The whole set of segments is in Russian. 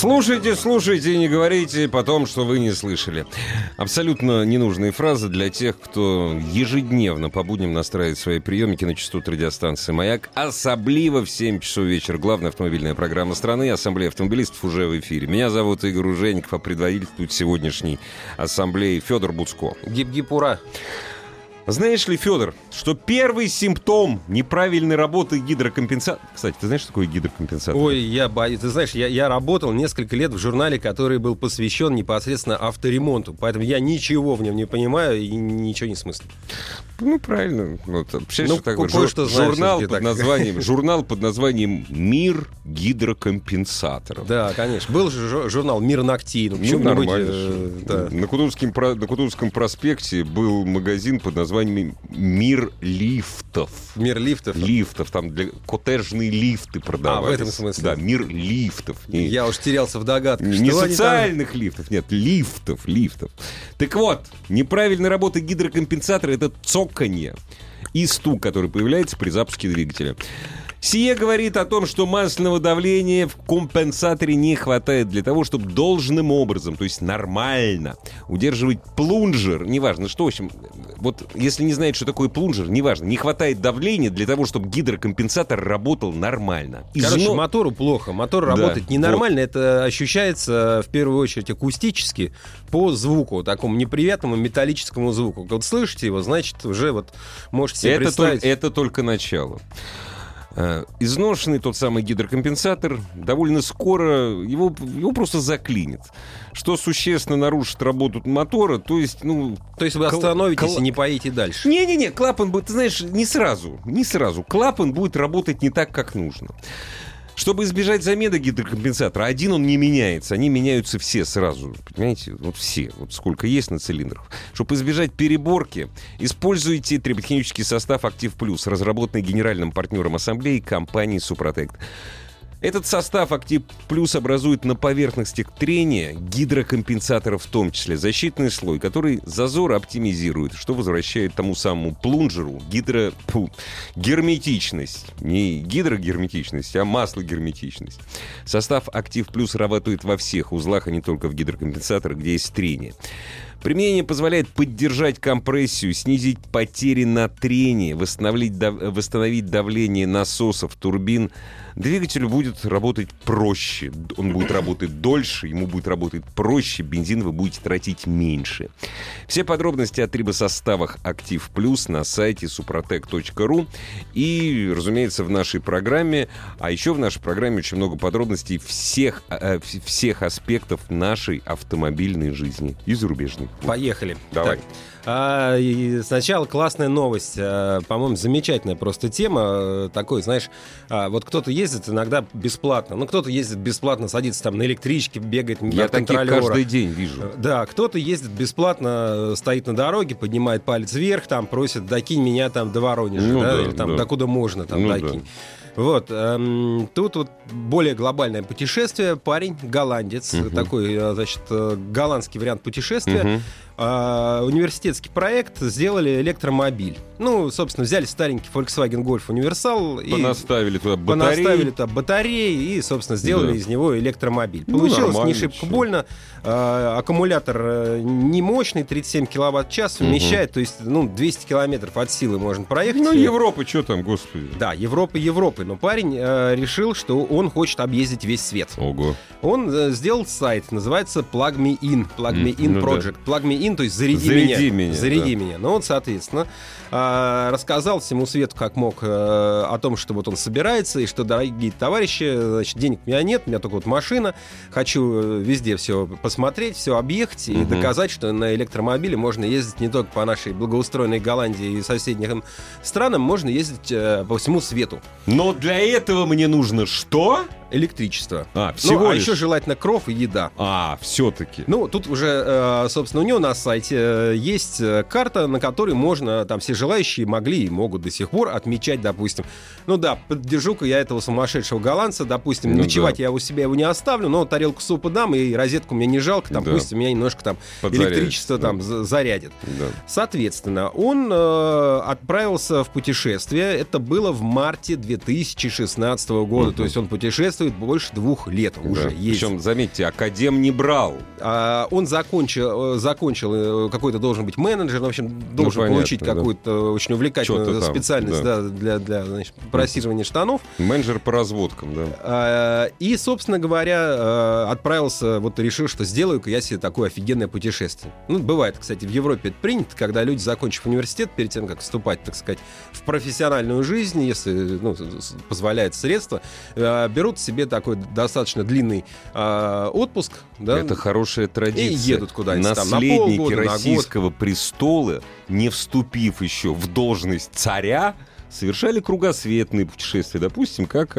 Слушайте, слушайте и не говорите потом, что вы не слышали. Абсолютно ненужные фразы для тех, кто ежедневно по будням настраивает свои приемники на частоту радиостанции «Маяк». Особливо в 7 часов вечера. Главная автомобильная программа страны «Ассамблея автомобилистов» уже в эфире. Меня зовут Игорь Ужеников, а предводительствует сегодняшней ассамблеи Федор Буцко. Гип-гип, ура! Знаешь ли, Федор, что первый симптом неправильной работы гидрокомпенсатора... Кстати, ты знаешь, что такое гидрокомпенсатор? Ой, я боюсь. Ты знаешь, я, я работал несколько лет в журнале, который был посвящен непосредственно авторемонту. Поэтому я ничего в нем не понимаю и ничего не смыслю. Ну, правильно. Ну, что такое жур, журнал, под названием, журнал под названием «Мир гидрокомпенсаторов». Да, конечно. Был же журнал «Мир ногтей». Ну, ну, нормально. Э, да. на, Кутузском, на Кутузском проспекте был магазин под названием «Мир лифтов». «Мир лифтов»? Лифтов. Там для коттеджные лифты продавались. А, в этом смысле? Да, «Мир лифтов». Не, Я уж терялся в догадках. Не социальных там... лифтов, нет, лифтов, лифтов. Так вот, неправильная работа гидрокомпенсатора — это цок цоканье и стук, который появляется при запуске двигателя. Сие говорит о том, что масляного давления в компенсаторе не хватает для того, чтобы должным образом, то есть нормально, удерживать плунжер, неважно что, в общем, вот если не знаете, что такое плунжер, неважно, не хватает давления для того, чтобы гидрокомпенсатор работал нормально. Короче, мотору плохо, мотор да, работает ненормально, вот. это ощущается в первую очередь акустически по звуку, такому неприятному металлическому звуку. Вот слышите его, значит, уже вот можете себе это представить. Только, это только начало. Э, изношенный тот самый гидрокомпенсатор довольно скоро его, его просто заклинит. Что существенно нарушит работу мотора, то есть, ну... То есть вы остановитесь кл... и не поедете дальше? Не-не-не, клапан будет, ты знаешь, не сразу, не сразу. Клапан будет работать не так, как нужно. Чтобы избежать замены гидрокомпенсатора, один он не меняется, они меняются все сразу, понимаете, вот все, вот сколько есть на цилиндрах. Чтобы избежать переборки, используйте триботехнический состав «Актив Плюс», разработанный генеральным партнером ассамблеи компании «Супротект». Этот состав «Актив Плюс» образует на поверхностях трения гидрокомпенсаторов в том числе защитный слой, который зазор оптимизирует, что возвращает тому самому плунжеру гидро... Фу, герметичность. Не гидрогерметичность, а маслогерметичность. Состав «Актив Плюс» работает во всех узлах, а не только в гидрокомпенсаторах, где есть трение. Применение позволяет поддержать компрессию, снизить потери на трение, восстановить, дав... восстановить давление насосов, турбин, Двигатель будет работать проще, он будет работать дольше, ему будет работать проще, бензин вы будете тратить меньше. Все подробности о трибосоставах «Актив Плюс» на сайте suprotec.ru и, разумеется, в нашей программе, а еще в нашей программе очень много подробностей всех, э, всех аспектов нашей автомобильной жизни и зарубежной. Поехали. Давай. Так. А, и сначала классная новость. А, по-моему, замечательная просто тема. А, такой, знаешь, а, вот кто-то ездит иногда бесплатно. Ну, кто-то ездит бесплатно, садится там на электричке, бегает Я таких каждый день вижу. Да, кто-то ездит бесплатно, стоит на дороге, поднимает палец вверх, там просит, докинь меня там до Воронежа, ну, да, да, или там, да. докуда можно, там, ну, докинь. Да. Вот, эм, тут вот более глобальное путешествие. Парень, голландец, угу. такой, э, значит, э, голландский вариант путешествия. Угу. Э, университетский проект сделали электромобиль. Ну, собственно, взяли старенький Volkswagen Golf Универсал и понаставили туда батареи, понаставили туда батареи и, собственно, сделали да. из него электромобиль. Ну, Получилось не шибко больно. Э, аккумулятор э, не мощный, 37 киловатт-час вмещает, угу. то есть, ну, 200 километров от силы можно проехать. Ну, Европа, что там, господи. Да, Европа, Европы. Но парень э, решил, что он хочет объездить весь свет. Ого. Он э, сделал сайт, называется Plug Me In, Plug Me In ну, Project. Да. Plug Me In, то есть заряди, заряди меня. меня. Заряди да. меня. Ну, вот, соответственно, э, рассказал всему свету, как мог, э, о том, что вот он собирается, и что, дорогие товарищи, значит, денег у меня нет, у меня только вот машина, хочу э, везде все посмотреть, все объехать и угу. доказать, что на электромобиле можно ездить не только по нашей благоустроенной Голландии и соседним странам, можно ездить э, по всему свету. Но для этого мне нужно что? Электричество. А, всего ну, а лишь? еще желательно кров и еда. А, все-таки. Ну, тут уже, э, собственно, у него на сайте э, есть э, карта, на которой можно, там все желающие могли и могут до сих пор отмечать, допустим, ну да, поддержу-ка я этого сумасшедшего голландца, допустим, Ну ночевать да. я у себя его не оставлю, но тарелку супа дам, и розетку мне не жалко, там Да. пусть у меня немножко там электричество да. там за- зарядит. Да. Соответственно, он э, отправился в путешествие. Это было в марте 2016 года. Мгм. То есть он путешествует больше двух лет уже. Да. ездит. Причем, заметьте, Академ не брал. А, он закончил, э, закончил э, какой-то должен быть менеджер, в общем, должен Ну, понятно, получить да. какую-то очень увлекательную там, специальность да. да, для, для значит, просиживания штанов. Менеджер по разводкам, да. А, И, собственно говоря, э, отправился, вот решил, что сделаю-ка я себе такое офигенное путешествие. Ну, бывает, кстати, в Европе это принято, когда люди, закончив университет, перед тем, как вступать, так сказать, в профессиональную жизнь, если ну, позволяет средства, берут себе такой достаточно длинный э, отпуск. Да, Это хорошая традиция. И едут куда-нибудь там на Наследники полгода, на год. российского престола, не вступив еще в должность царя, совершали кругосветные путешествия, допустим, как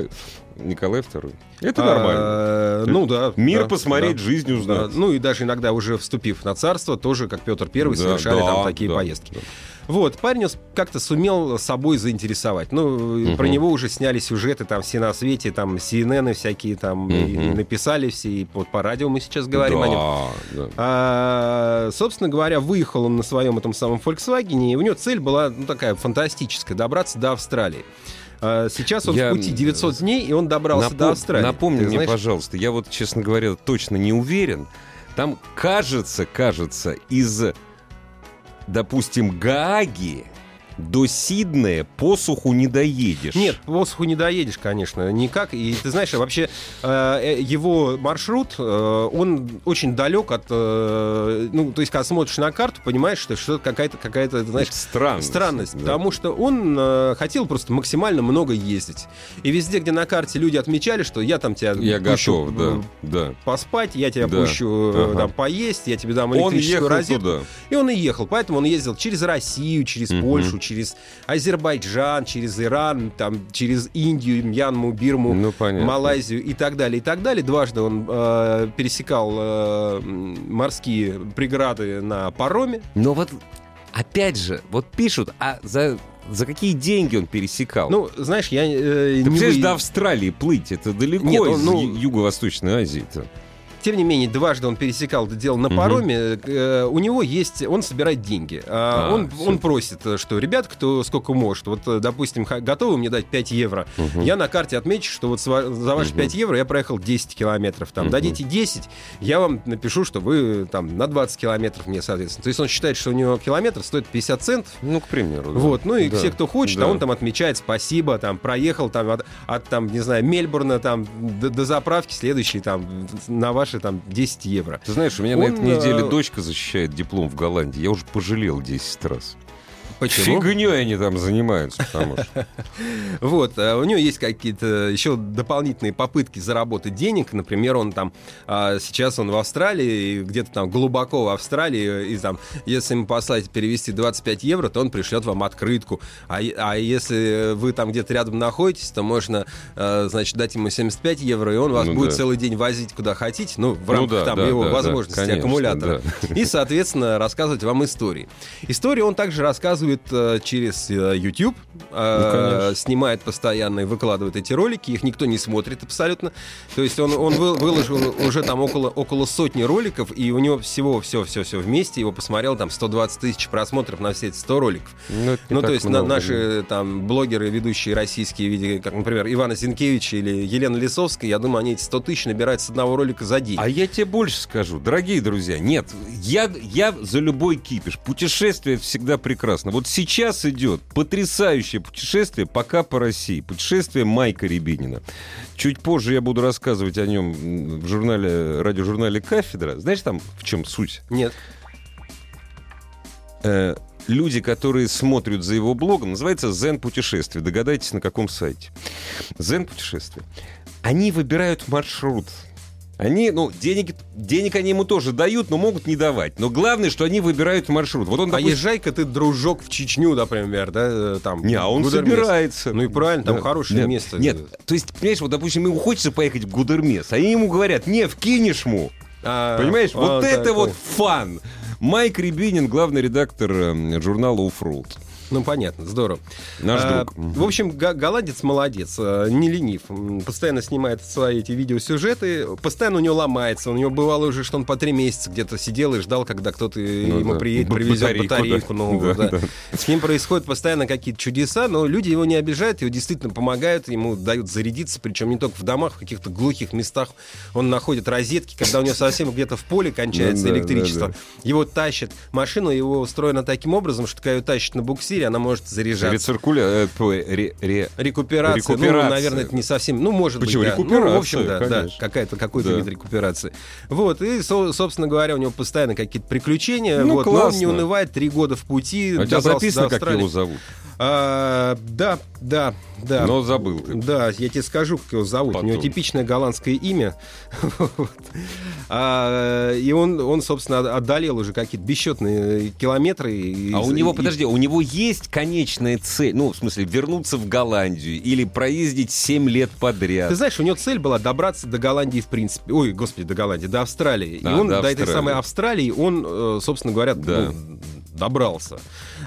Николай II. Это нормально. А, Ну да. Мир да, посмотреть, да. жизнь Да, узнать. Ну и даже иногда уже вступив на царство, тоже как Петр Первый Да, совершали да, там такие да, поездки. да. Вот, парень как-то сумел собой заинтересовать. Ну, Мгм. про него уже сняли сюжеты там все на свете, там CNN всякие там и- и написали все, и вот по радио мы сейчас говорим о нем. да, да. А, собственно говоря, выехал он на своем этом самом Volkswagen, и у него цель была ну, такая фантастическая, добраться до Австралии. А, сейчас он Я, в пути 900 дней, и он добрался Напом- до Австралии. Напомни Ты мне, знаешь, пожалуйста, я вот, честно говоря, точно не уверен. Там, кажется, кажется, из, допустим, Гааги до Сиднея по суху не доедешь. Нет, по суху не доедешь, конечно, никак. И ты знаешь, вообще э, э, его маршрут, э, он очень далек от... ну, то есть, когда смотришь на карту, понимаешь, что что какая-то, какая-то, знаешь, странность. странность. да. Потому что он хотел просто максимально много ездить. И везде, где на карте люди отмечали, что я там тебя Я пущу, готов, да, да. поспать, я тебя Да. пущу Ага. там, поесть, я тебе дам Он электрическую ехал розетку. туда. И он и ехал. Поэтому он ездил через Россию, через Мгм. Польшу, через Азербайджан, через Иран, там, через Индию, Мьянму, Бирму, Ну, понятно. Малайзию и так далее, и так далее. Дважды он э, пересекал э, морские преграды на пароме. Но вот, опять же, вот пишут, а за, за какие деньги он пересекал? Ну, знаешь, я э, Ты не представляешь, вы- до Австралии плыть, это далеко Нет, он, из ну- Юго-Восточной Азии-то. Тем не менее, дважды он пересекал это дело на пароме. Э, у него есть, он собирает деньги. А, А, он, всё. он просит, э, что ребят, кто сколько может, вот, э, допустим, готовы мне дать 5 евро. Я на карте отмечу, что вот за ваши Мгм. 5 евро я проехал 10 километров. Там, дадите 10, я вам напишу, что вы там на 20 километров мне, соответственно. То есть он считает, что у него километр стоит 50 центов. Ну, к примеру. да. Вот, ну и Да, все, кто хочет, да. а он там отмечает спасибо, там проехал там от, от, там, не знаю, Мельбурна там до, до заправки, следующий там на ваши там 10 евро. Ты знаешь, у меня на Он, этой неделе э, дочка защищает диплом в Голландии. Я уже пожалел 10 раз. Почему? Фигней они там занимаются, потому что... Вот, а у него есть какие-то еще дополнительные попытки заработать денег. Например, он там а, сейчас он в Австралии, где-то там глубоко в Австралии, и там, если ему послать перевести 25 евро, то он пришлет вам открытку. А, а если вы там где-то рядом находитесь, то можно, а, значит, дать ему 75 евро, и он вас Ну будет да. целый день возить куда хотите, ну, в Ну рамках да, там да, его да, да, возможностей конечно, аккумулятора. да. И, соответственно, рассказывать вам истории. Истории он также рассказывает э, через э, YouTube, э, Ну, снимает постоянно и выкладывает эти ролики, их никто не смотрит абсолютно. То есть он, он вы- выложил уже там около, около сотни роликов, и у него всего все-все-все вместе, его посмотрел там 120 тысяч просмотров на все эти 100 роликов. Ну, Ну, то есть на- наши там блогеры, ведущие российские, виде, как, например, Ивана Зинкевича или Елена Лисовская, я думаю, они эти 100 тысяч набирают с одного ролика за день. А я тебе больше скажу, дорогие друзья, нет, я, я за любой кипиш. Путешествие всегда прекрасно. Вот сейчас идет потрясающее путешествие пока по России. Путешествие Майка Рябинина. Чуть позже я буду рассказывать о нем в журнале, радиожурнале «Кафедра». Знаешь, там в чем суть? Нет. Э, люди, которые смотрят за его блогом, называется «Зен путешествие». Догадайтесь, на каком сайте. «Зен путешествие». Они выбирают маршрут. Они, ну, денег, денег они ему тоже дают, но могут не давать. Но главное, что они выбирают маршрут. Вот он, допустим... Поезжай-ка ты, дружок, в Чечню, например, да, э, там. Не, а он собирается. Ну и правильно, там да. хорошее нет, место. Нет, то есть, понимаешь, вот, допустим, ему хочется поехать в Гудермес, а они ему говорят, не, в Кинешму. А, Понимаешь, а, вот это такой. вот фан. Майк Рябинин, главный редактор э, журнала «Уфрут». Ну, понятно, здорово. Наш а, друг. В общем, голландец молодец, а, не ленив. Постоянно снимает свои эти видеосюжеты, постоянно у него ломается. У него бывало уже, что он по три месяца где-то сидел и ждал, когда кто-то ну, ему да. приедет, привезет батарейку, батарейку да. новую. Да, да. Да. С ним происходят постоянно какие-то чудеса, но люди его не обижают, его действительно помогают, ему дают зарядиться, причем не только в домах, в каких-то глухих местах он находит розетки, когда у него совсем где-то в поле кончается ну электричество. Его тащат. Машина его устроена таким образом, что когда ее тащат на буксире, эфире она может заряжаться. Рециркуля... Э, ре, ре... Рекуперация. рекуперация. Ну, наверное, это не совсем... Ну, может Почему? быть, да. Рекуперация, ну, в общем, да, да какая-то, какой-то да. вид рекуперации. Вот, и, со, собственно говоря, у него постоянно какие-то приключения. Ну, вот, классно. но он не унывает, три года в пути. А у тебя записано, как его зовут? А, да, да, да. Но забыл ты. Да, я тебе скажу, как его зовут. Потом. У него типичное голландское имя. а, и он, он, собственно, одолел уже какие-то бесчетные километры. И, а у него, и... подожди, у него есть конечная цель? Ну, в смысле, вернуться в Голландию или проездить 7 лет подряд? Ты знаешь, у него цель была добраться до Голландии, в принципе. Ой, господи, до Голландии, до Австралии. А, и он до, до этой самой Австралии, он, э, собственно говоря, да. ну, добрался.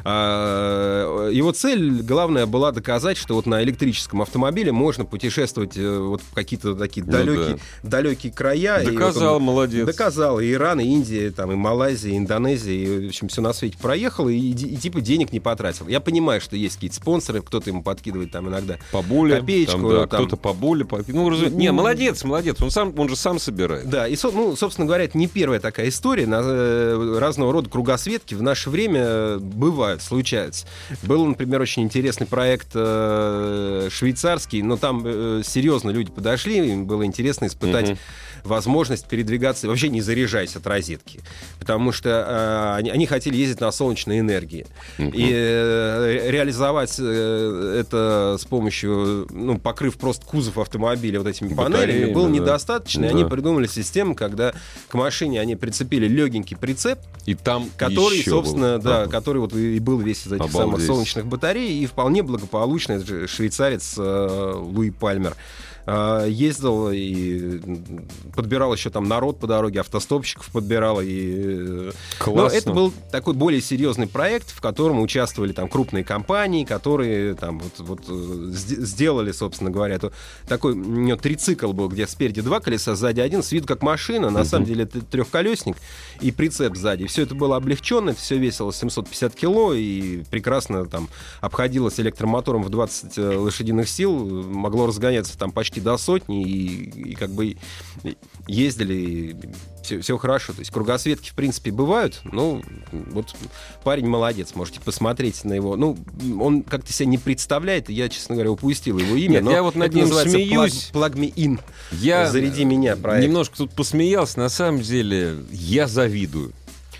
А, его цель главная была доказать, что вот на электрическом автомобиле можно путешествовать э, вот в какие-то такие ну, далекие, да. далекие края. Доказал, и вот молодец. Доказал. И Иран, и Индия, там, и Малайзия, и Индонезия, и, в общем, все на свете проехал, и, и, и типа денег не потратил. Я понимаю, что есть какие-то спонсоры, кто-то ему подкидывает там иногда поболе, копеечку. Там, да, там... Кто-то поболе. По... Ну, раз... Не, молодец, молодец. Он, сам, он же сам собирает. Да, и, ну, собственно говоря, это не первая такая история. На, э, разного рода кругосветки в наше время бывают, случаются. Был, например, очень интересный проект э, швейцарский, но там э, серьезно люди подошли, им было интересно испытать угу. возможность передвигаться, вообще не заряжаясь от розетки, потому что э, они, они хотели ездить на солнечной энергии. Угу. И э, реализовать э, это с помощью, ну, покрыв просто кузов автомобиля вот этими панелями, было да. недостаточно, да. и они придумали систему, когда к машине они прицепили легенький прицеп, и там который, собственно, был. да, который вот и был весь из этих Обалдеть. самых солнечных батарей, и вполне благополучно швейцарец э, Луи Пальмер ездил и подбирал еще там народ по дороге, автостопщиков подбирал. И... Классно. Но это был такой более серьезный проект, в котором участвовали там крупные компании, которые там вот, вот э, сделали, собственно говоря, то, такой у него трицикл был, где спереди два колеса, сзади один, с виду как машина, на uh самом деле это трехколесник и прицеп сзади. Все это было облегченно, все весило 750 кило и прекрасно там обходилось электромотором в 20 э, лошадиных сил, могло разгоняться там почти почти до сотни, и, и как бы ездили, и все, все хорошо. То есть кругосветки, в принципе, бывают, но вот парень молодец, можете посмотреть на его. Ну, он как-то себя не представляет, я, честно говоря, упустил его имя. Нет, я вот над ним смеюсь. Plug, me in. Я Заряди меня проект. немножко тут посмеялся, на самом деле я завидую.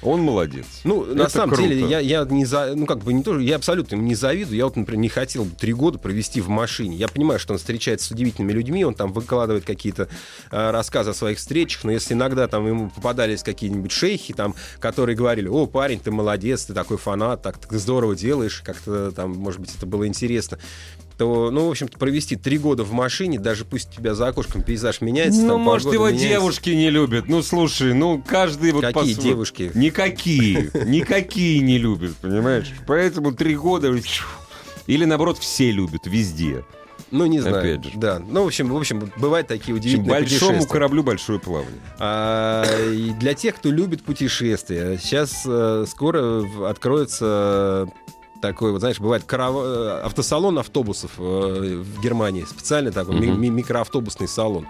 Он молодец. Ну, Это на самом круто. деле, я, я не за, ну, как бы не тоже, я абсолютно ему не завидую. Я вот, например, не хотел три года провести в машине. Я понимаю, что он встречается с удивительными людьми, он там выкладывает какие-то э, рассказы о своих встречах, но если иногда там ему попадались какие-нибудь шейхи, там, которые говорили, о, парень, ты молодец, ты такой фанат, так ты здорово делаешь, как-то там, может быть, это было интересно то, ну, в общем-то, провести три года в машине, даже пусть у тебя за окошком пейзаж меняется. Ну, там, может, его меняется. девушки не любят. Ну, слушай, ну, каждый вот... Какие девушки? Никакие. Никакие не любят, понимаешь? Поэтому три года... Или, наоборот, все любят везде. Ну, не знаю. Опять же. Да. Ну, в общем, в общем, бывают такие удивительные Большому кораблю большое плавание. А, и для тех, кто любит путешествия, сейчас а, скоро откроется такой, вот знаешь, бывает карав... Э, автосалон автобусов э, в Германии, специальный такой mm-hmm. ми- микроавтобусный салон.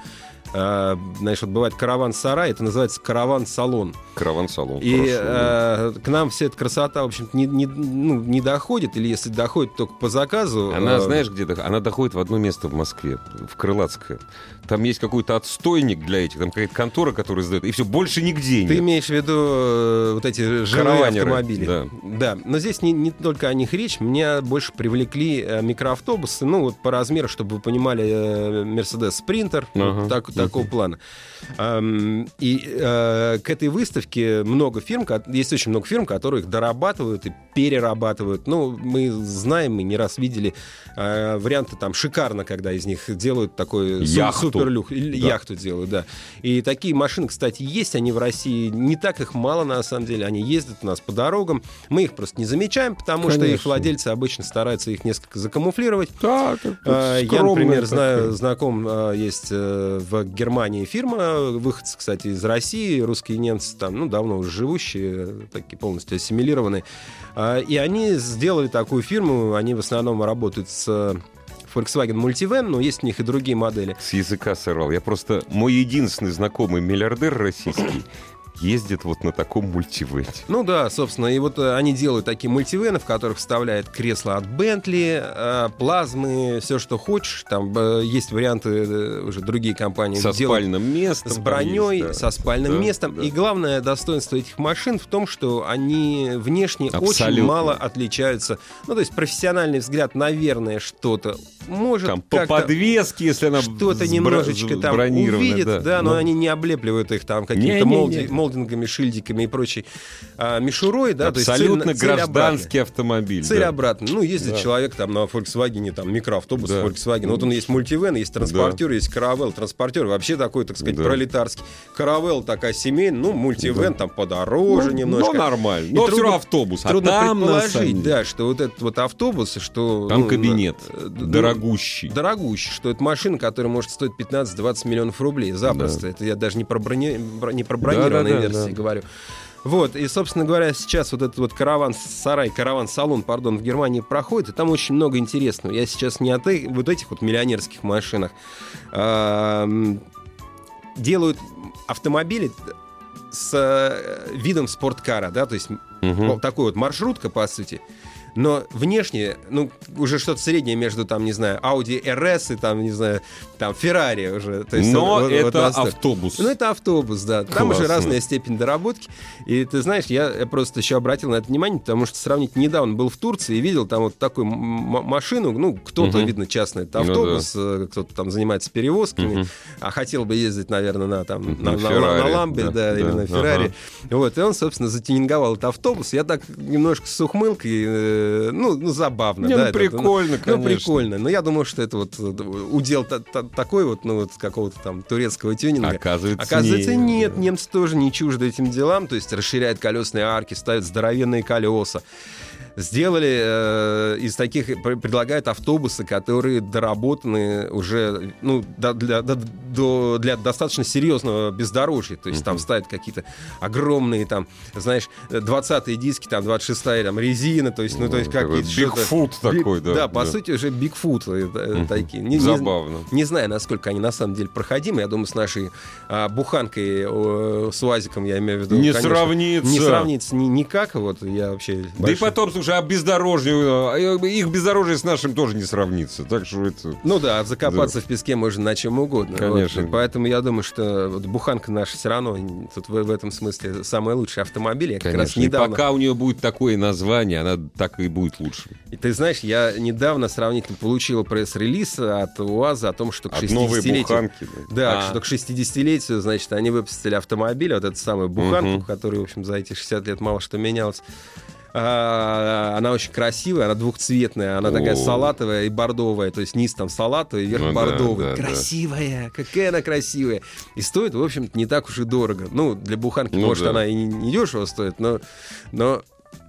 Э, вот бывает караван-сарай, это называется караван-салон. Караван-салон. И хорошо, э, к нам вся эта красота, в общем не, не, ну, не доходит, или если доходит только по заказу. Она, э, знаешь, где то Она доходит в одно место в Москве, в Крылатское. Там есть какой-то отстойник для этих, там какая-то контора, которая сдает, и все, больше нигде нет. Ты имеешь в виду э, вот эти живые автомобили? Да. да. Но здесь не, не только о них речь. Меня больше привлекли э, микроавтобусы, ну вот по размеру, чтобы вы понимали, Mercedes Sprinter, ага. вот так, такого плана. И э, к этой выставке много фирм, есть очень много фирм, которые их дорабатывают и перерабатывают. Ну, мы знаем, мы не раз видели э, варианты там шикарно, когда из них делают такой яхту. суперлюх. Да. Яхту делают, да. И такие машины, кстати, есть, они в России. Не так их мало, на самом деле. Они ездят у нас по дорогам. Мы их просто не замечаем, потому Конечно. что их владельцы обычно стараются их несколько закамуфлировать. Да, а, Я, например, знаю, знаком есть э, в Германии фирма, выходцы, кстати, из России, русские немцы там, ну, давно уже живущие, такие полностью ассимилированные. А, и они сделали такую фирму, они в основном работают с Volkswagen Multivan, но есть у них и другие модели. С языка сорвал. Я просто... Мой единственный знакомый миллиардер российский ездит вот на таком мультивене. Ну да, собственно, и вот э, они делают такие мультивены, в которых вставляют кресло от Бентли, э, плазмы, все, что хочешь. Там э, есть варианты, уже другие компании Со спальным местом. С броней, есть, да. со спальным да, местом. Да. И главное достоинство этих машин в том, что они внешне Абсолютно. очень мало отличаются. Ну, то есть профессиональный взгляд, наверное, что-то может там, по подвеске, если она что-то немножечко там увидит, да, да но, но они не облепливают их там какими-то молди, молдингами, шильдиками и прочей а, мишурой, да, абсолютно то есть цель, гражданский цель автомобиль, цель да. обратно. Ну ездит да. человек там на Volkswagen, там микроавтобус да. Volkswagen, вот он есть мультивен, есть транспортер, да. есть каравел, транспортер вообще такой, так сказать, да. пролетарский. Каравел такая семейная, ну мультивен да. там подороже ну, немножко. Ну нормально, но трудно, все автобус. А трудно там предположить, да, что вот этот вот автобус, что там ну, кабинет э, дорогущий, дорогущий, что это машина, которая может стоить 15-20 миллионов рублей запросто. Да. Это я даже не про брони, не про бронированные да, версии да. говорю. Вот, и, собственно говоря, сейчас вот этот вот караван-сарай, караван-салон, пардон, в Германии проходит, и там очень много интересного. Я сейчас не о вот этих вот миллионерских машинах. А, делают автомобили с э, видом спорткара, да, то есть угу. такой вот маршрутка, по сути, но внешне, ну, уже что-то среднее между, там, не знаю, Audi RS и, там, не знаю, там, Ferrari уже. То есть, Но вот, это вот автобус. Ну, это автобус, да. Там Классно. уже разная степень доработки. И ты знаешь, я просто еще обратил на это внимание, потому что сравнить недавно был в Турции и видел там вот такую машину, ну, кто-то, угу. видно, частный это автобус, ну, да. Э, кто-то там занимается перевозками, угу. а хотел бы ездить, наверное, на, там, на, на, на, на Ламбе, да, да, да, или на Феррари. Ага. Вот, и он, собственно, затюнинговал этот автобус. Я так немножко с ухмылкой э, ну, ну забавно. Не, да, ну, прикольно, это, ну, конечно. Ну, прикольно. Но я думаю, что это вот удел такой вот, ну, вот какого-то там турецкого тюнинга. Оказывается, Оказывается нет. нет. Немцы тоже не чужды этим делам, то есть расширяют колесные арки, ставят здоровенные колеса сделали э, из таких, предлагают автобусы, которые доработаны уже ну, до, для, до, для достаточно серьезного бездорожья. То есть uh-huh. там ставят какие-то огромные, там, знаешь, 20-е диски, там, 26-я там, резина, то есть, ну, то есть как... Бигфут такой, да. Да, по да. сути, уже бигфут uh-huh. такие. Не, Забавно. Не, не знаю, насколько они на самом деле проходимы. Я думаю, с нашей а, буханкой, о, с УАЗиком, я имею в виду, Не конечно, сравнится. Не сравнится ни, никак. Вот я вообще... Да большой... и потом, слушай, а бездорожье, а, их бездорожье с нашим тоже не сравнится. Так что это... Ну да, закопаться да. в песке можно на чем угодно. Конечно. Вот. Поэтому я думаю, что вот буханка наша все равно тут в, в этом смысле самый лучший автомобиль. Я Конечно. как раз недавно... И пока у нее будет такое название, она так и будет лучше. И ты знаешь, я недавно сравнительно получил пресс-релиз от УАЗа о том, что к 60-летию... Да, да а. что к 60-летию, значит, они выпустили автомобиль, вот эту самую буханку, угу. которая, в общем, за эти 60 лет мало что менялось. А, она очень красивая, она двухцветная, она такая салатовая и бордовая, то есть низ там салатовый, верх ну, бордовый. Красивая, какая она красивая. И стоит, в общем-то, не так уж и дорого. Ну, для буханки, ну, может, она и не дешево стоит, но, но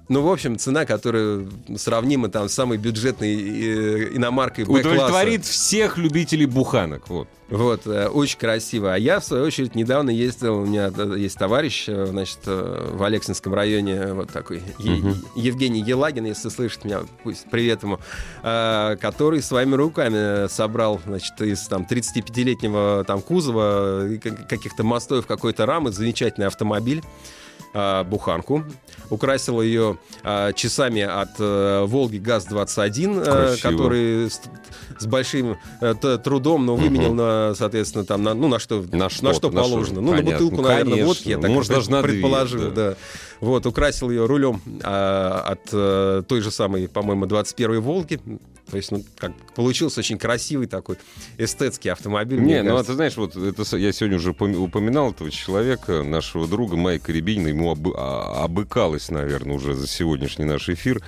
ну, в общем, цена, которая сравнима там с самой бюджетной э, иномаркой Б-класса. Удовлетворит всех любителей буханок. Вот. Вот, э, очень красиво. А я, в свою очередь, недавно ездил, у меня э, есть товарищ, значит, в Алексинском районе, вот такой, uh-huh. Евгений Елагин, если слышит меня, пусть привет ему, который своими руками собрал, значит, из там 35-летнего там кузова каких-то мостоев какой-то рамы замечательный автомобиль. буханку, украсил ее а, часами от а, Волги ГАЗ-21, а, который с, большим а, трудом, но выменил угу. на, соответственно, там, на, ну, на что, на что, на что положено. На ну, Понятно. на бутылку, ну, наверное, конечно. водки, я так Может, даже предположил, две, да. да. Вот, украсил ее рулем а, от а, той же самой, по-моему, 21-й «Волги». То есть, ну, как получился очень красивый такой эстетский автомобиль. Не, ну, а ты знаешь, вот это я сегодня уже упоминал этого человека, нашего друга Майка Рябинина, ему обы, а, обыкалось, наверное, уже за сегодняшний наш эфир.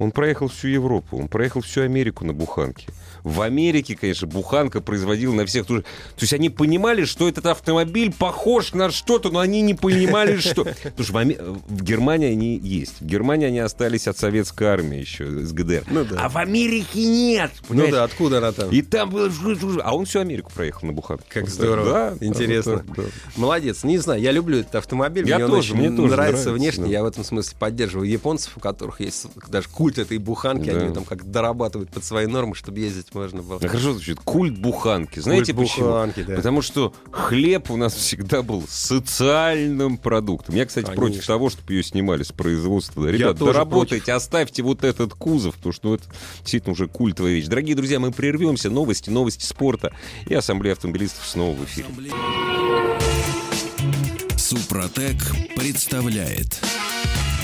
Он проехал всю Европу, он проехал всю Америку на буханке. В Америке, конечно, буханка производила на всех тоже. То есть они понимали, что этот автомобиль похож на что-то, но они не понимали, что... Потому что в, Аме... в Германии они есть. В Германии они остались от советской армии еще, с ГДР. Ну, да. А в Америке нет. Понимаешь? Ну да, откуда она там? И там было... А он всю Америку проехал на буханке. Как здорово. Да, Интересно. Да, да. Молодец. Не знаю, я люблю этот автомобиль. Я мне тоже, мне тоже нравится, нравится внешне. Да. Я в этом смысле поддерживаю японцев, у которых есть даже культ этой буханки. Да. Они там как дорабатывают под свои нормы, чтобы ездить можно было. Хорошо звучит. Культ буханки. Знаете Культ почему? Буханки, да. Потому что хлеб у нас всегда был социальным продуктом. Я, кстати, Конечно. против того, чтобы ее снимали с производства. Ребят, доработайте, против. оставьте вот этот кузов, потому что ну, это действительно уже культовая вещь. Дорогие друзья, мы прервемся. Новости, новости спорта. И Ассамблея автомобилистов снова в эфире. Супротек представляет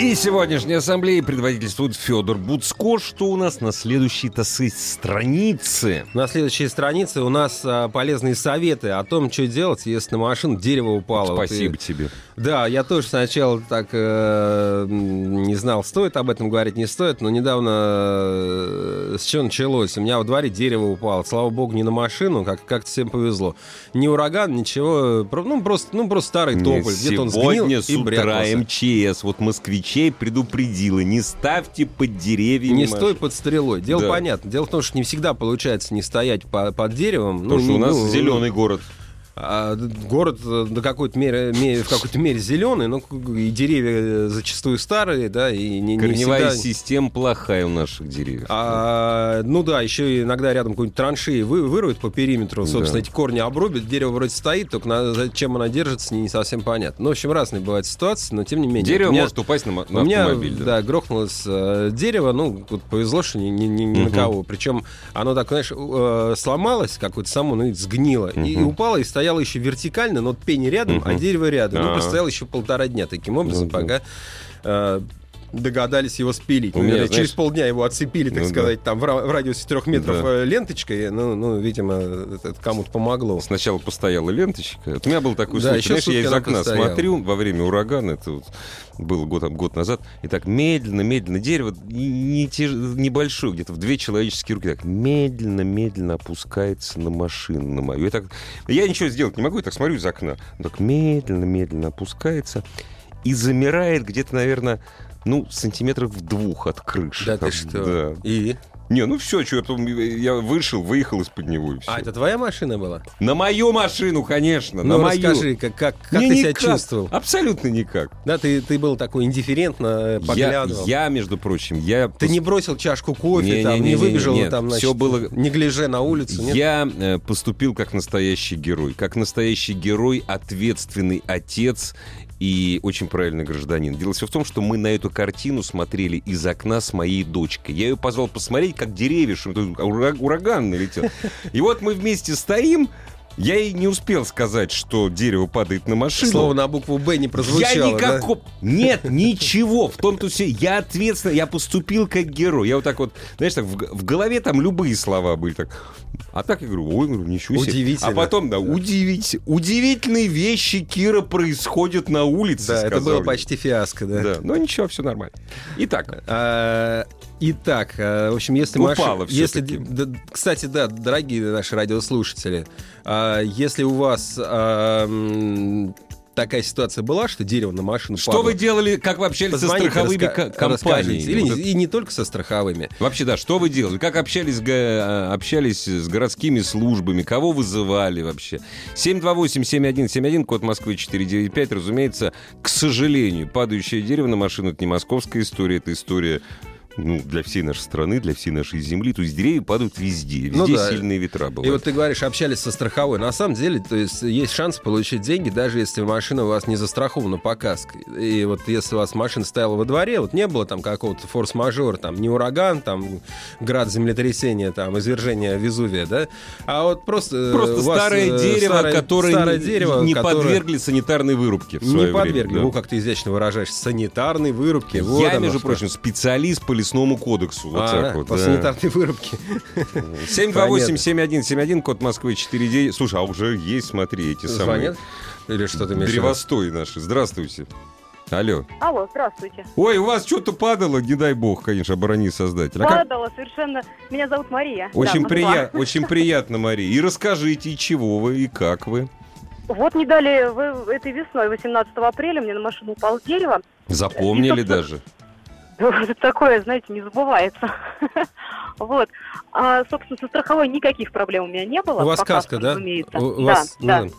И сегодняшней ассамблеи предводительствует Федор Буцко. Что у нас на следующей-то странице? На следующей странице у нас а, полезные советы о том, что делать, если на машину дерево упало. Спасибо вот и... тебе. Да, я тоже сначала так э, не знал, стоит об этом говорить, не стоит, но недавно э, с чего началось? У меня во дворе дерево упало. Слава богу, не на машину, как- как-то всем повезло. Ни ураган, ничего. Ну, просто, ну, просто старый тополь. Где-то он сгнил Сегодня с утра МЧС, вот москвичей предупредила, не ставьте под деревьями Не стой под стрелой. Дело да. понятно. Дело в том, что не всегда получается не стоять по, под деревом. Потому ну, что у нас ну, зеленый город. А город э, до какой-то мере, в какой-то мере зеленый, но и деревья зачастую старые, да, и не, Корневая не всегда... система плохая у наших деревьев. А, ну да, еще иногда рядом какую-нибудь траншеи вы, выруют по периметру, собственно, да. эти корни обрубят, дерево вроде стоит, только на, зачем она держится, не, совсем понятно. Ну, в общем, разные бывают ситуации, но тем не менее. Дерево меня, может упасть на, на у меня, автомобиль. Да, да грохнулось э, дерево, ну, тут повезло, что ни, ни, ни, ни угу. на кого. Причем оно так, знаешь, э, сломалось какое-то само, ну, и сгнило. Угу. И упало, и стояло еще вертикально, но пень рядом, а дерево рядом. Ну, простоял еще полтора дня таким образом, uh-huh. пока э, догадались его спилить. У меня, знаешь... Через полдня его отцепили, так ну, сказать, да. там в, в радиусе трех метров да. Э, ленточкой. Ну, ну, видимо, это кому-то помогло. Сначала постояла ленточка. Вот у меня был такой да, случай. Знаешь, я из окна постояла. смотрю во время урагана, это вот было год, год назад, и так медленно-медленно дерево, не, не, небольшое, где-то в две человеческие руки, так медленно-медленно опускается на машину, на мою. Я, так, я ничего сделать не могу, я так смотрю из окна. Он так медленно-медленно опускается и замирает где-то, наверное, ну, сантиметров в двух от крыши. Да ты что? Да. И? Не, ну все, что я вышел, выехал из-под него и все. А это твоя машина была? На мою машину, конечно, ну, на мою. расскажи, как, как, как ты никак, себя чувствовал? Абсолютно никак. Да, ты, ты был такой индифферентно э, поглядывал. Я, я, между прочим, я... Ты не бросил чашку кофе, не, там, не, не, не выбежал нет, там, значит, все было... не гляже на улицу, нет? Я э, поступил как настоящий герой. Как настоящий герой, ответственный отец и очень правильный гражданин. Дело все в том, что мы на эту картину смотрели из окна с моей дочкой. Я ее позвал посмотреть, как деревья, что ураган налетел. И вот мы вместе стоим, я ей не успел сказать, что дерево падает на машину. Слово на букву «Б» не прозвучало, Я никакого... Да? Нет, ничего. В том-то все. Я ответственно, я поступил как герой. Я вот так вот, знаешь, так в, в голове там любые слова были. Так. А так я говорю, ой, ничего себе. Удивительно. А потом, да, да. Удивить, удивительные вещи, Кира, происходят на улице, Да, это было почти фиаско, да. Да, но ничего, все нормально. Итак. А, итак, э, в общем, если Упало машина... Если, да, кстати, да, дорогие наши радиослушатели, а, если у вас а, такая ситуация была, что дерево на машину Что падало. вы делали, как вы общались Позвоните, со страховыми раска- компаниями? Или Вот не- и не только со страховыми. Вообще, да, что вы делали? Как общались, га- общались с городскими службами? Кого вызывали вообще? 728-7171, код Москвы 495. Разумеется, к сожалению, падающее дерево на машину — это не московская история, это история ну, для всей нашей страны, для всей нашей земли. То есть деревья падают везде. Везде Ну да. сильные ветра бывают. И вот ты говоришь, общались со страховой. На самом деле, то есть есть шанс получить деньги, даже если машина у вас не застрахована по каске. И вот если у вас машина стояла во дворе, вот не было там какого-то форс-мажора, там не ураган, там град землетрясения, там извержение Везувия, да, а вот просто... Просто у вас, старое э, дерево, старое- которое старое не, дерево, не которое- подвергли санитарной вырубке Не подвергли, время. да. ну, как ты изящно выражаешься, санитарной вырубки. Вот Я, оно между прочим, специалист по лесному кодексу. Вот А, так вот. по да. санитарной вырубке. 728-7171, код Москвы 49. Слушай, а уже есть, смотри, эти самые Звонят? Или что ты имеешь в виду? древостой наши. Здравствуйте. Алло. Алло, здравствуйте. Ой, у вас что-то падало, не дай бог, конечно, оборони создатель. А как- Падала совершенно. Меня зовут Мария. Очень, Да, прия... Очень приятно, Мария. И расскажите, и чего вы, и как вы. Вот не дали вы этой весной, 18 апреля, мне на машину упало дерево. Запомнили И, собственно, даже. Это такое, знаете, не забывается. Вот. А, собственно, со страховой никаких проблем у меня не было. У вас каска, да? разумеется. У- у Да, вас- да. ну,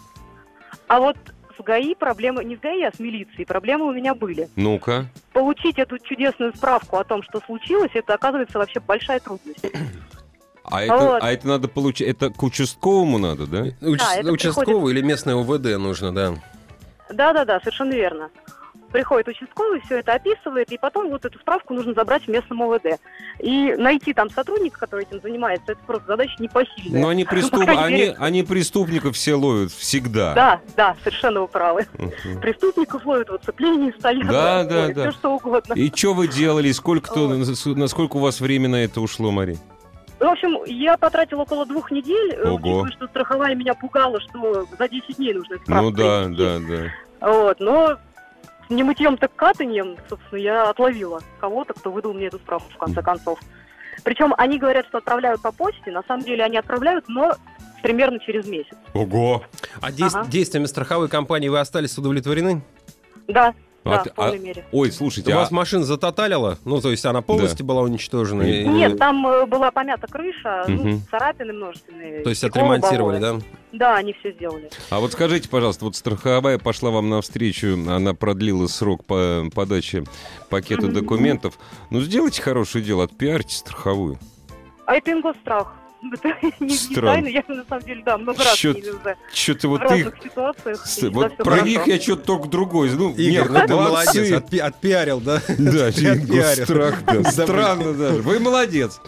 А вот с ГАИ проблемы, не с ГАИ, а с милицией, проблемы у меня были. Ну-ка. Получить эту чудесную справку о том, что случилось, это оказывается вообще большая трудность. А это, Вот. а это надо получить... Это к участковому надо, да? Уч- Да, это участковый или местное УВД нужно, да. Да-да-да, совершенно верно. Приходит участковый, все это описывает, и потом вот эту справку нужно забрать в местном ОВД. И найти там сотрудника, который этим занимается, это просто задача непосильная. Но они, Ну, преступ... крайней они, мере- они преступников все ловят всегда. Да, да, совершенно вы правы. Мгм. Преступников ловят, вот цепление стоят, Да, да, да. все что угодно. И что вы делали? Сколько то, Вот. насколько у вас время на это ушло, Мари? В общем, я потратила около двух недель, э, Ого. учитывая, что страховая меня пугала, что за 10 дней нужно справку Ну да, принести. да, да. Вот, но не мытьем, так катаньем, собственно, я отловила кого-то, кто выдал мне эту справку, в конце концов. Причем они говорят, что отправляют по почте, на самом деле они отправляют, но примерно через месяц. Ого! А дес- Ага. действиями страховой компании вы остались удовлетворены? Да, да, ты- в полной а- мере. Ой, слушайте, У а- вас машина затоталила? Ну, то есть она полностью была уничтожена? И- и- Нет, там э, была помята крыша, ну, Мгм. царапины множественные. То есть отремонтировали, да? Да, они все сделали. А вот скажите, пожалуйста, вот страховая пошла вам навстречу, она продлила срок по подаче пакета документов. Ну, сделайте хорошее дело, отпиарьте страховую. А это ингосстрах. Это не, не Странно. тайна, я на самом деле, да, много раз Чё- с ними уже Что-то в вот их... разных ситуациях. с- Вот про хорошо. них я что-то только другой. Ну, Игорь, нет, ну ты молодец, отпи- отпиарил, да? Да, Отпиарил. страх, да. Да, Странно даже. Вы молодец.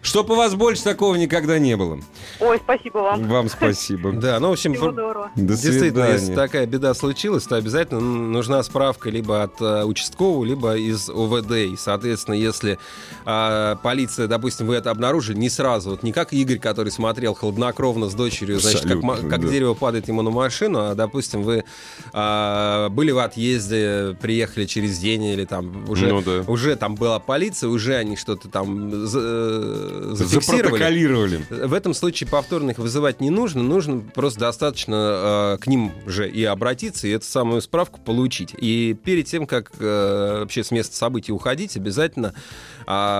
Чтоб у вас больше такого никогда не было. Ой, спасибо вам. Вам спасибо. Да, ну, в общем, Всего здорово. До Действительно, если такая беда случилась, то обязательно нужна справка либо от э, участкового, либо из ОВД. И, соответственно, если а, полиция, допустим, вы это обнаружили, не сразу, вот не как Игорь, который смотрел хладнокровно с дочерью, значит, как, Абсолютно, как да. дерево падает ему на машину, а, допустим, вы а, были в отъезде, приехали через день или там уже, Ну да. уже там была полиция, уже они что-то там за- э, зафиксировали. Запротоколировали. В этом случае повторно их вызывать не нужно, нужно просто достаточно э, к ним же и обратиться, и эту самую справку получить. И перед тем, как э, вообще с места событий уходить, обязательно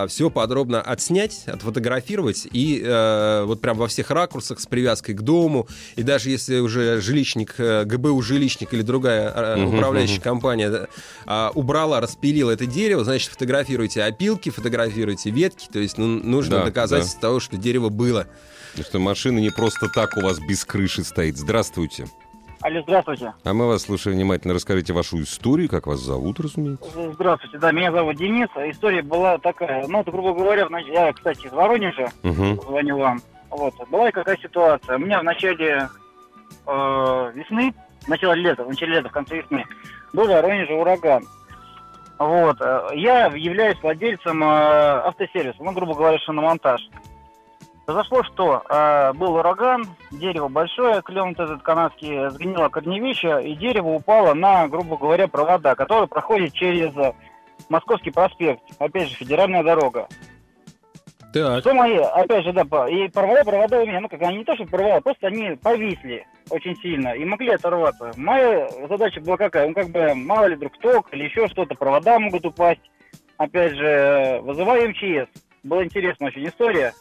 все подробно отснять, отфотографировать, и э, вот прям во всех ракурсах с привязкой к дому, и даже если уже жилищник, э, ГБУ жилищник или другая э, Мгм, управляющая мгм. компания да, а, убрала, распилила это дерево, значит, фотографируйте опилки, фотографируйте ветки, то есть ну, нужно Да, доказательство того, что дерево было. Что машина не просто так у вас без крыши стоит. Здравствуйте. Алло, здравствуйте. А мы вас слушаем внимательно. Расскажите вашу историю, как вас зовут, разумеется. Здравствуйте, да, меня зовут Денис. История была такая, ну, это, грубо говоря, в нач- я, кстати, из Воронежа, Угу. звоню вам. Вот, была какая ситуация. У меня в начале э, весны, в начале лета, в начале лета, в конце весны, был в Воронеже ураган. Вот, э, я являюсь владельцем э, автосервиса, ну, грубо говоря, шиномонтаж. Произошло что? Э, был ураган, дерево большое, клен этот канадский, сгнило корневище, и дерево упало на, грубо говоря, провода, которые проходят через Московский проспект, опять же, федеральная дорога. Так. Что мои, опять же, да, и провода, провода у меня, ну как, они не то, что порвало, просто они повисли очень сильно и могли оторваться. Моя задача была какая? Ну, как бы, мало ли вдруг ток или еще что-то, провода могут упасть. Опять же, вызываю МЧС. Была интересная очень история.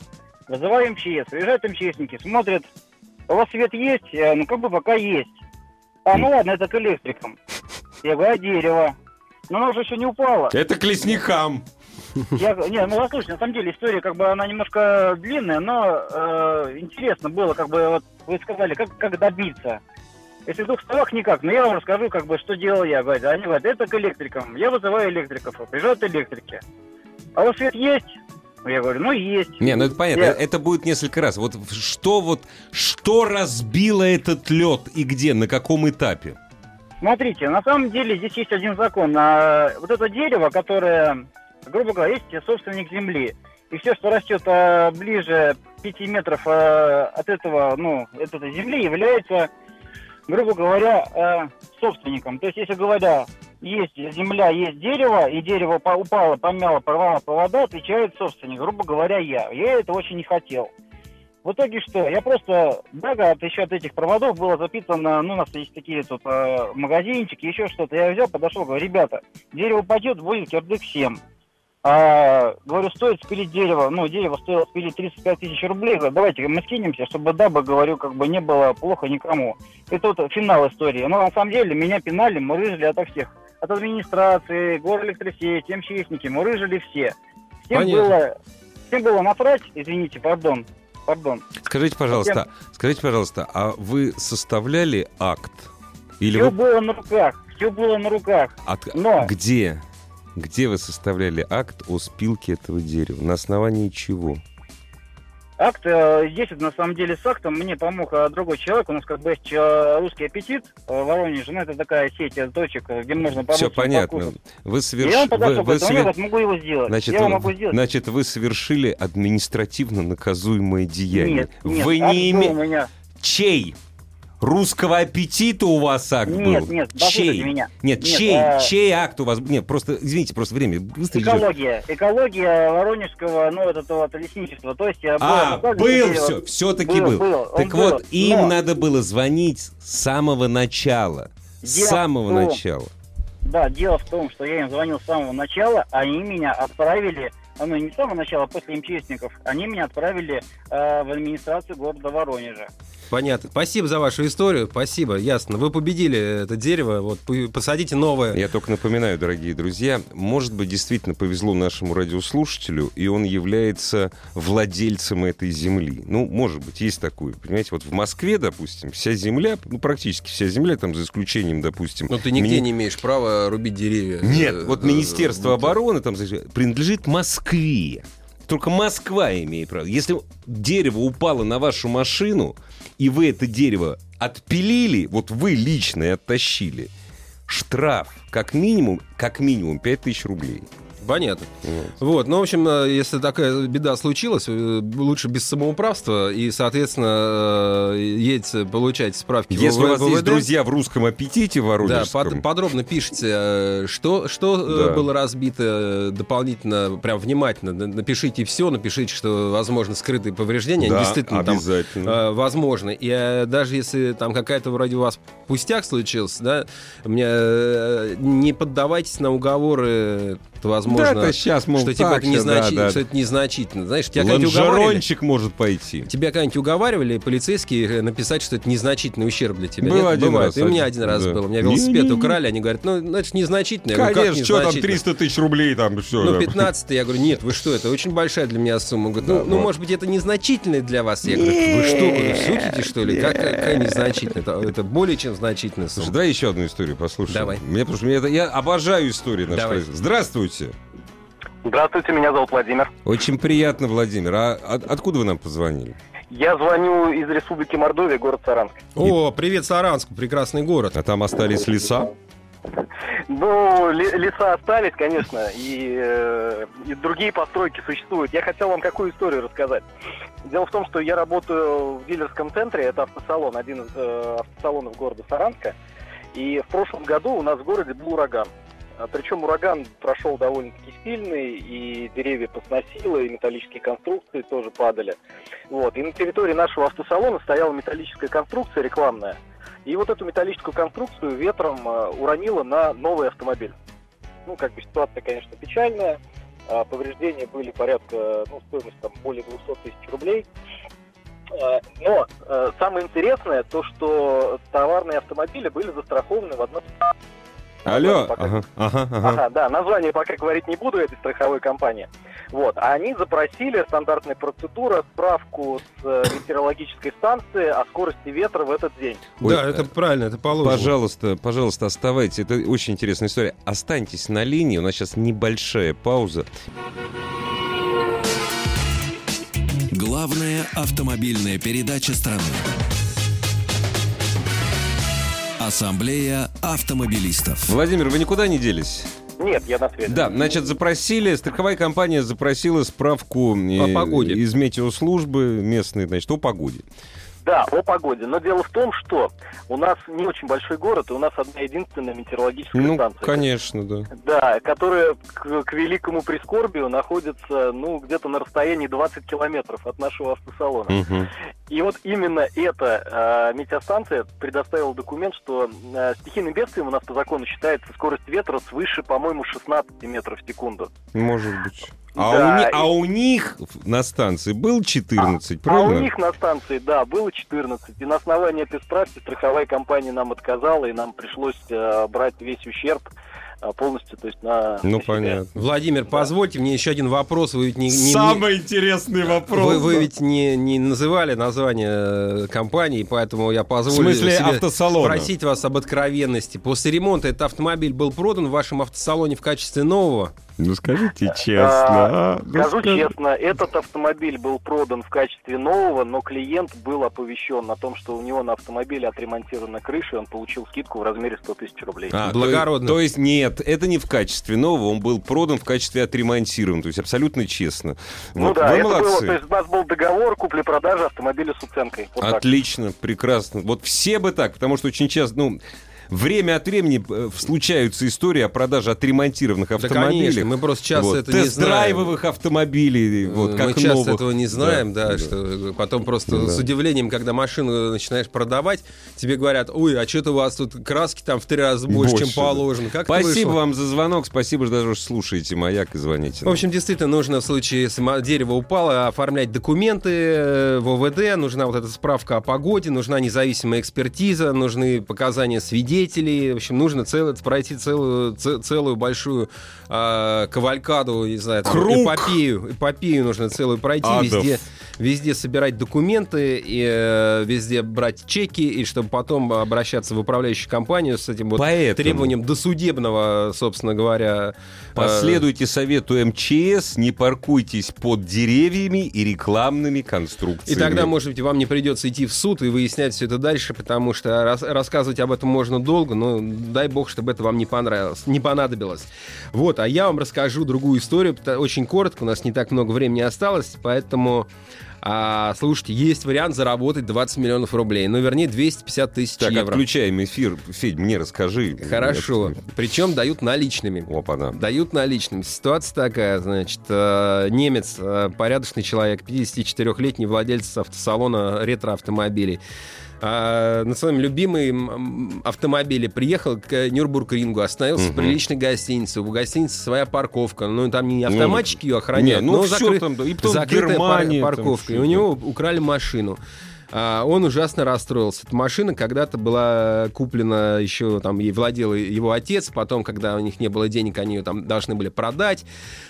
Вызываю МЧС. Приезжают МЧСники, смотрят, у вас свет есть? Ну, как бы пока есть. А, ну ладно, это к электрикам. Я говорю, а дерево? Но оно уже еще не упало. Это к лесникам. Я, не, ну послушайте, на самом деле история как бы она немножко длинная, но э, интересно было, как бы вот вы сказали, как, как добиться. Если в двух словах никак, но я вам расскажу, как бы, что делал я. Говорят, они говорят, это к электрикам. Я вызываю электриков, приезжают электрики. А у вас свет есть? Я говорю, ну есть. Не, ну это понятно, я... это будет несколько раз. Вот что вот, что разбило этот лед и где, на каком этапе? Смотрите, на самом деле здесь есть один закон. А, вот это дерево, которое, грубо говоря, есть собственник земли. И все, что растет а, ближе 5 метров а, от этого, ну, от этой земли, является, грубо говоря, а, собственником. То есть, если говоря, есть земля, есть дерево, и дерево упало, помяло, порвало провода, отвечает собственник, грубо говоря, я. Я это очень не хотел. В итоге что? Я просто, благо, от еще от этих проводов было запитано, ну, у нас есть такие тут э, магазинчики, еще что-то. Я взял, подошел, говорю, ребята, дерево пойдет, будет кирдык всем. А, говорю, стоит спилить дерево, ну, дерево стоило спилить 35 тысяч рублей, говорю, давайте мы скинемся, чтобы дабы, говорю, как бы не было плохо никому. Это вот финал истории. Но на самом деле меня пинали, мы рыжили ото всех. От администрации, горэлектросети, МЧСники, мы рыжили все. Всем было, всем было насрать, извините, пардон, пардон. Скажите, пожалуйста, Всем... скажите, пожалуйста, а вы составляли акт? Или все вы... было на руках, все было на руках. От... Но... Где? Где вы составляли акт о спилке этого дерева? На основании чего? Акт, э, здесь на самом деле с актом мне помог э, другой человек. У нас как бы есть э, русский аппетит в Воронеже. Ну, это такая сеть точек, где можно помочь. Все понятно. Вы соверш... Я вам подошел, вы, вы свер... я могу его сделать. Значит, я вы, могу сделать. Значит, вы совершили административно наказуемое деяние. Нет, нет, вы не имеете... Меня... Чей? Русского аппетита у вас акт нет, был? Нет, чей? меня. Нет, нет чей, а... чей акт у вас? Нет, просто, извините, просто время быстро Экология. Идет. Экология Воронежского, ну, вот этого лесничества. То есть, э, а, был, был все, все-таки был. был. Так Он вот, был. им Но... надо было звонить с самого начала. Дело с самого том, начала. Да, дело в том, что я им звонил с самого начала, они меня отправили ну не с самого начала, а после МЧСников, они меня отправили э, в администрацию города Воронежа. Понятно. Спасибо за вашу историю. Спасибо. Ясно. Вы победили это дерево. Вот посадите новое. Я только напоминаю, дорогие друзья, может быть, действительно повезло нашему радиослушателю, и он является владельцем этой земли. Ну, может быть, есть такое. Понимаете, вот в Москве, допустим, вся земля, ну, практически вся земля, там, за исключением, допустим... Но ты нигде ми... не имеешь права рубить деревья. Нет, э, вот Министерство обороны там принадлежит Москве. Только Москва имеет право. Если дерево упало на вашу машину, и вы это дерево отпилили, вот вы лично и оттащили, штраф как минимум, как минимум 5000 рублей. Понятно. Вот. вот. Ну, в общем, э, если такая беда случилась, э, лучше без самоуправства и, соответственно, э, едете получать справки Если в, у вас ВВД. есть друзья в русском аппетите воронежском. Да, под, подробно пишите, что, что да. было разбито дополнительно, прям внимательно. Напишите все, напишите, что, возможно, скрытые повреждения. Да, действительно там возможно. И даже если там какая-то вроде у вас пустяк случился, да, мне не поддавайтесь на уговоры возможно, да, это сейчас, мол, что, типа, это незнач... да, да. что это незначительно. Знаешь, тебя как-нибудь уговаривали... может пойти. Тебя как-нибудь уговаривали полицейские написать, что это незначительный ущерб для тебя? Был Нет? один Бывает. раз. И у меня один раз да. был. У меня велосипед не, не, украли, они говорят, ну, ну это незначительно. Конечно, говорю, что там 300 тысяч рублей там, все. Ну, 15 я говорю, нет, вы что, это очень большая для меня сумма. Говорят, ну, да, ну, вот. может быть, это незначительное для вас? Я говорю, вы что, вы шутите, что ли? Как, какая незначительная? Это, это более чем значительная сумма. Слушай, давай еще одну историю послушаем. Давай. Мне, потому что это, я обожаю истории нашей. Здравствуйте. Здравствуйте, меня зовут Владимир. Очень приятно, Владимир. А от, откуда вы нам позвонили? Я звоню из Республики Мордовия, город Саранск. О, привет, Саранск, прекрасный город. А там остались леса? Ну, леса остались, конечно, и, э, и другие постройки существуют. Я хотел вам какую историю рассказать. Дело в том, что я работаю в дилерском центре, это автосалон, один из э, автосалонов города Саранска. И в прошлом году у нас в городе был ураган. А, причем ураган прошел довольно-таки сильный, и деревья посносило, и металлические конструкции тоже падали. Вот. И на территории нашего автосалона стояла металлическая конструкция рекламная. И вот эту металлическую конструкцию ветром а, уронило на новый автомобиль. Ну, как бы ситуация, конечно, печальная. А, повреждения были порядка, ну, стоимость там более 200 тысяч рублей. Но самое интересное то, что товарные автомобили были застрахованы в одном Алло, пока... ага, ага, ага. ага, да, название пока говорить не буду этой страховой компании. Вот, а они запросили стандартная процедура, справку с э, метеорологической станции о скорости ветра в этот день. Ой, да, это правильно, это положено. Пожалуйста, пожалуйста, оставайтесь. Это очень интересная история. Останьтесь на линии, у нас сейчас небольшая пауза. Главная автомобильная передача страны. Ассамблея автомобилистов. Владимир, вы никуда не делись? Нет, я на связи. Да, значит, запросили, страховая компания запросила справку О погоде. из метеослужбы местной, значит, о погоде. Да, о погоде. Но дело в том, что у нас не очень большой город, и у нас одна единственная метеорологическая ну, станция. конечно, да. Да, которая к, к великому прискорбию находится, ну, где-то на расстоянии 20 километров от нашего автосалона. Угу. И вот именно эта э, метеостанция предоставила документ, что э, стихийным бедствием у нас по закону считается скорость ветра свыше, по-моему, 16 метров в секунду. Может быть. А, Да, у, ни- и- а у них на станции был 14, А правильно? у них на станции, да, было 14. И на основании этой справки страховая компания нам отказала, и нам пришлось э, брать весь ущерб полностью, то есть на... Ну, на себя. понятно. Владимир, позвольте мне еще один вопрос. Вы ведь не, не- не- Самый интересный вопрос. вы, вы да. ведь не, не называли название э, компании, поэтому я В позволю смысле себе автосалона? спросить вас об откровенности. После ремонта этот автомобиль был продан в вашем автосалоне в качестве нового? Ну скажите А, честно. а? Ну, Скажу скажи. честно, этот автомобиль был продан в качестве нового, но клиент был оповещен о том, что у него на автомобиле отремонтирована крыша, и он получил скидку в размере 100 тысяч рублей. А, Благородно. То, то есть нет, это не в качестве нового, он был продан в качестве отремонтирован, то есть абсолютно честно. ну Вот, да, вы это было, молодцы. то есть у нас был договор купли-продажи автомобиля с уценкой. Вот так. Отлично, прекрасно. Вот все бы так, потому что очень часто, ну, время от времени э, случаются истории о продаже отремонтированных Да, автомобилей. конечно, мы просто часто Вот, это не знаем. Тест-драйвовых автомобилей, вот, мы как часто новых. этого не знаем, да, Да. что потом просто Да. с удивлением, когда машину начинаешь продавать, тебе говорят, ой, а что-то у вас тут краски там в три раза больше, Больше, чем да. положено. Как Спасибо вам за звонок, спасибо, что даже слушаете «Маяк» и звоните. В нам. общем, действительно, нужно в случае, если дерево упало, оформлять документы э, в ОВД, нужна вот эта справка о погоде, нужна независимая экспертиза, нужны показания свидетелей. В общем, нужно цело- пройти целую, целую большую э, кавалькаду, не знаю, там, Круг. эпопею. Эпопею нужно целую пройти, Адов. везде, везде собирать документы, и э, везде брать чеки, и чтобы потом обращаться в управляющую компанию с этим вот Поэтому требованием досудебного, собственно говоря, э, Последуйте совету МЧС, не паркуйтесь под деревьями и рекламными конструкциями. И тогда, может быть, вам не придется идти в суд и выяснять все это дальше, потому что рас- рассказывать об этом можно долго, но дай бог, чтобы это вам не понравилось, не понадобилось. Вот, а я вам расскажу другую историю, очень коротко, у нас не так много времени осталось, поэтому... а, слушайте, есть вариант заработать 20 миллионов рублей, ну, вернее, 250 тысяч Так, евро. отключаем эфир. Федь, мне расскажи. Хорошо. Причем дают наличными. Опа-на. Дают наличными. Ситуация такая, значит, э, немец, э, порядочный человек, 54-летний владелец автосалона ретро-автомобилей. А, на своем любимом автомобиле приехал к Нюрбург-рингу, остановился в Мгм. приличной гостинице. У гостиницы своя парковка. Ну, там не автоматчики ее Не, охраняют, ну но всё закры- там, да, и потом закрытая Германия пар- там парковка. И всё, у него украли машину. А, он ужасно расстроился. Эта машина когда-то была куплена еще, там, ей владел его отец, потом, когда у них не было денег, они ее там должны были продать.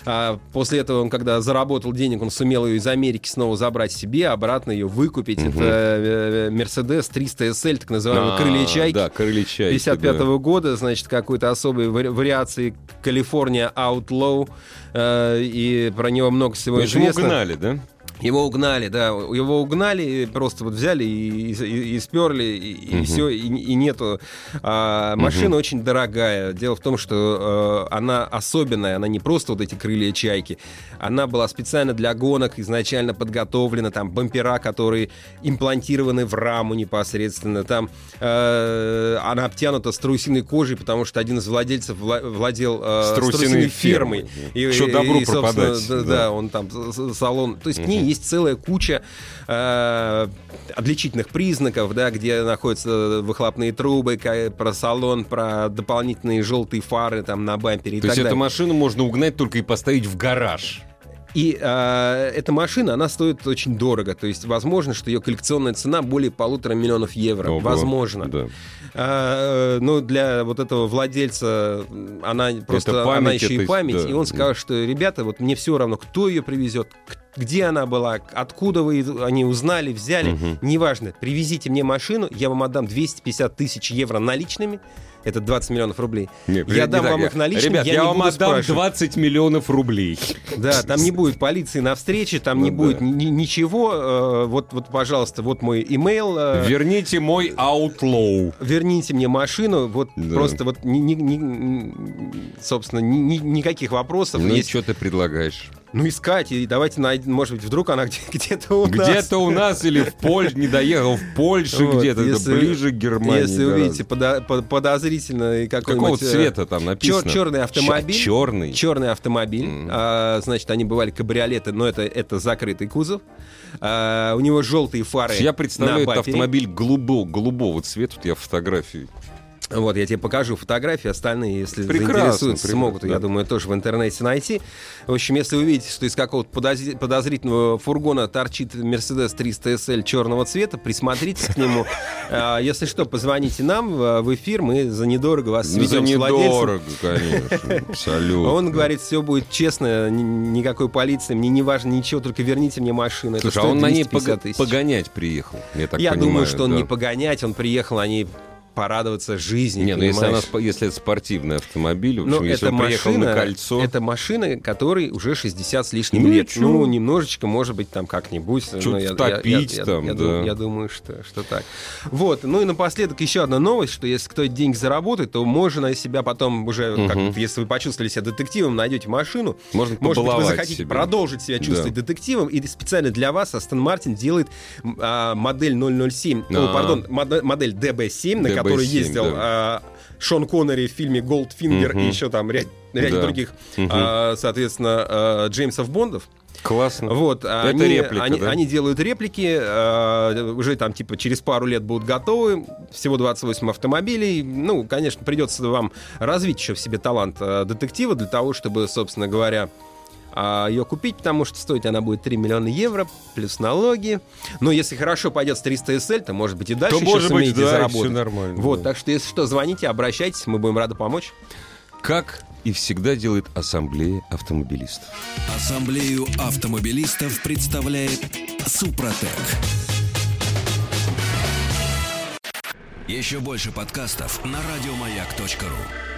А, после этого он, когда заработал денег, он сумел ее из Америки снова забрать себе, обратно ее выкупить. Это э, Mercedes 300 SL, так называемый, А, крылья чайки. Да, крылья чайки. 55 года, значит, какой-то особой вари- вариации California Outlaw, э, и про него много всего да. Почему известно. гнали, да? Его угнали, да, его угнали, просто вот взяли и, и, и сперли, и, угу. и все, и, и нету. А, машина угу. очень дорогая. Дело в том, что э, она особенная, она не просто вот эти крылья чайки, она была специально для гонок изначально подготовлена, там бампера, которые имплантированы в раму непосредственно, там э, она обтянута страусиной кожей, потому что один из владельцев владел э, страусиной фермой. И, Что добро и, пропадать. Да, да. да, он там салон, то есть угу. к ней есть целая куча э, отличительных признаков, да, где находятся выхлопные трубы, про салон, про дополнительные желтые фары там на бампере и То так есть далее. эту машину можно угнать только и поставить в гараж. И э, эта машина, она стоит очень дорого. То есть, возможно, что ее коллекционная цена более полутора миллионов евро. Ого, возможно. Да. А, ну, для вот этого владельца она просто память, она еще и память. Да, и он сказал, что ребята, вот мне все равно, кто ее привезет, где она была, откуда вы они узнали, взяли, угу. неважно. Привезите мне машину, я вам отдам 250 тысяч евро наличными это 20 миллионов рублей. Нет, я дам так, вам их наличными, Ребят, я, я не вам отдам спрашивать. 20 миллионов рублей. Да, там не будет полиции на встрече, там ну, не да. будет ни, ничего. Э, вот, вот, пожалуйста, вот мой имейл. Э, Верните мой Outlaw. Верните мне машину. Вот Да. просто вот, ни, ни- ни- собственно, ни- ни- никаких вопросов. Ну и Есть- что ты предлагаешь? Ну, искать, и давайте найдем, может быть, вдруг она где- где-то у нас. Где-то у нас или в Польше, не доехал в Польше Вот, где-то, это если- ближе к Германии. Если гораздо. увидите подо- по- подозрительно Какого э, цвета там написано? черный автомобиль. Чё- Черный. Черный автомобиль. Мгм. А, значит, они бывали кабриолеты, но это, это закрытый кузов. А, у него желтые фары. Я представляю бампере. автомобиль голубого, голубого цвета. Вот я фотографии. Вот, я тебе покажу фотографии, остальные, если Прекрасно, заинтересуются, прекрасно, смогут, да. я думаю, тоже в интернете найти. В общем, если вы видите, что из какого-то подоз- подозрительного фургона торчит Mercedes 300 SL черного цвета, присмотритесь к нему. А, Если что, позвоните нам в эфир, мы за недорого вас за сведем с владельцем. недорого, конечно. Абсолютно. Он говорит, все будет честно, ни- никакой полиции, мне не важно ничего, только верните мне машину. Слушай, а он на ней 250 пога- тысяч. погонять приехал, я так Я понимаю. думаю, что он не погонять, он приехал, они порадоваться жизни. Не, ну если, она, если это спортивный автомобиль, в общем, Ну, если это он приехал машина, на кольцо... Это машины, которые уже 60 с лишним Ну, лет. чё? Ну, немножечко, может быть, там как-нибудь. Чё-то но я- я- я- там, я да. дум- Я думаю, что, что так. Вот. Ну и напоследок еще одна новость, что если кто-то деньги заработает, то можно себя потом уже, как Мгм. вот если вы почувствовали себя детективом, найдете машину, Можно может быть, вы захотите себя. продолжить себя чувствовать детективом, и специально для вас Астон Мартин делает а, модель 007, А. о, пардон, модель DB7, на DB7, которой ездил да. а, Шон Коннери в фильме «Голдфингер» Мгм. и еще там ряд, ряд Да. других, а, соответственно, а, Джеймсов Бондов. Классно. Вот, Это они, реплика, они, да? они делают реплики, уже там типа через пару лет будут готовы, всего 28 автомобилей. Ну, конечно, придется вам развить еще в себе талант детектива для того, чтобы, собственно говоря, ее купить, потому что стоить она будет 3 миллиона евро, плюс налоги. Но если хорошо пойдет с 300 SL, то, может быть, и дальше То, еще может быть, сумеете да, заработать. все нормально. Вот, да. так что, если что, звоните, обращайтесь, мы будем рады помочь. Как и всегда делает Ассамблея автомобилистов. Ассамблею автомобилистов представляет Супротек. Еще больше подкастов на радиомаяк.ру.